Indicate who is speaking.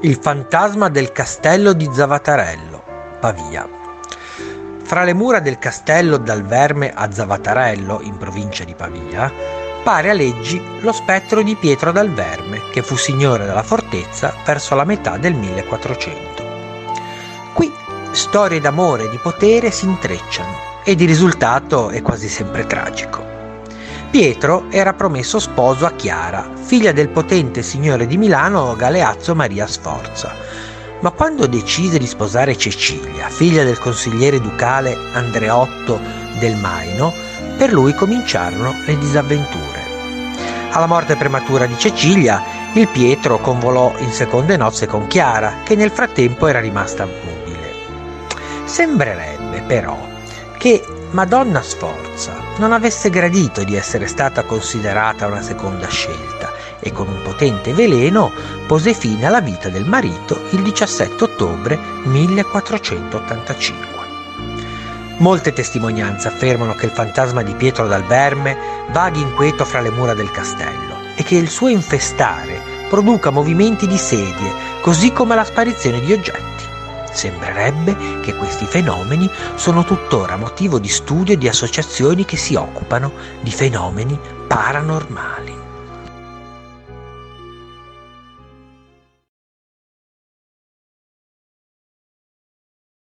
Speaker 1: Il fantasma del castello di Zavatarello, Pavia. Fra le mura del castello dal Verme a Zavatarello, in provincia di Pavia, pare a leggi lo spettro di Pietro dal Verme, che fu signore della fortezza verso la metà del 1400. Qui storie d'amore e di potere si intrecciano ed il risultato è quasi sempre tragico. Pietro era promesso sposo a Chiara, figlia del potente signore di Milano Galeazzo Maria Sforza. Ma quando decise di sposare Cecilia, figlia del consigliere ducale Andreotto del Maino, per lui cominciarono le disavventure. Alla morte prematura di Cecilia, il Pietro convolò in seconde nozze con Chiara, che nel frattempo era rimasta nubile. Sembrerebbe però che Madonna Sforza non avesse gradito di essere stata considerata una seconda scelta e con un potente veleno pose fine alla vita del marito il 17 ottobre 1485. Molte testimonianze affermano che il fantasma di Pietro dal Verme vaghi inquieto fra le mura del castello e che il suo infestare produca movimenti di sedie, così come la sparizione di oggetti. Sembrerebbe che questi fenomeni sono tuttora motivo di studio di associazioni che si occupano di fenomeni paranormali.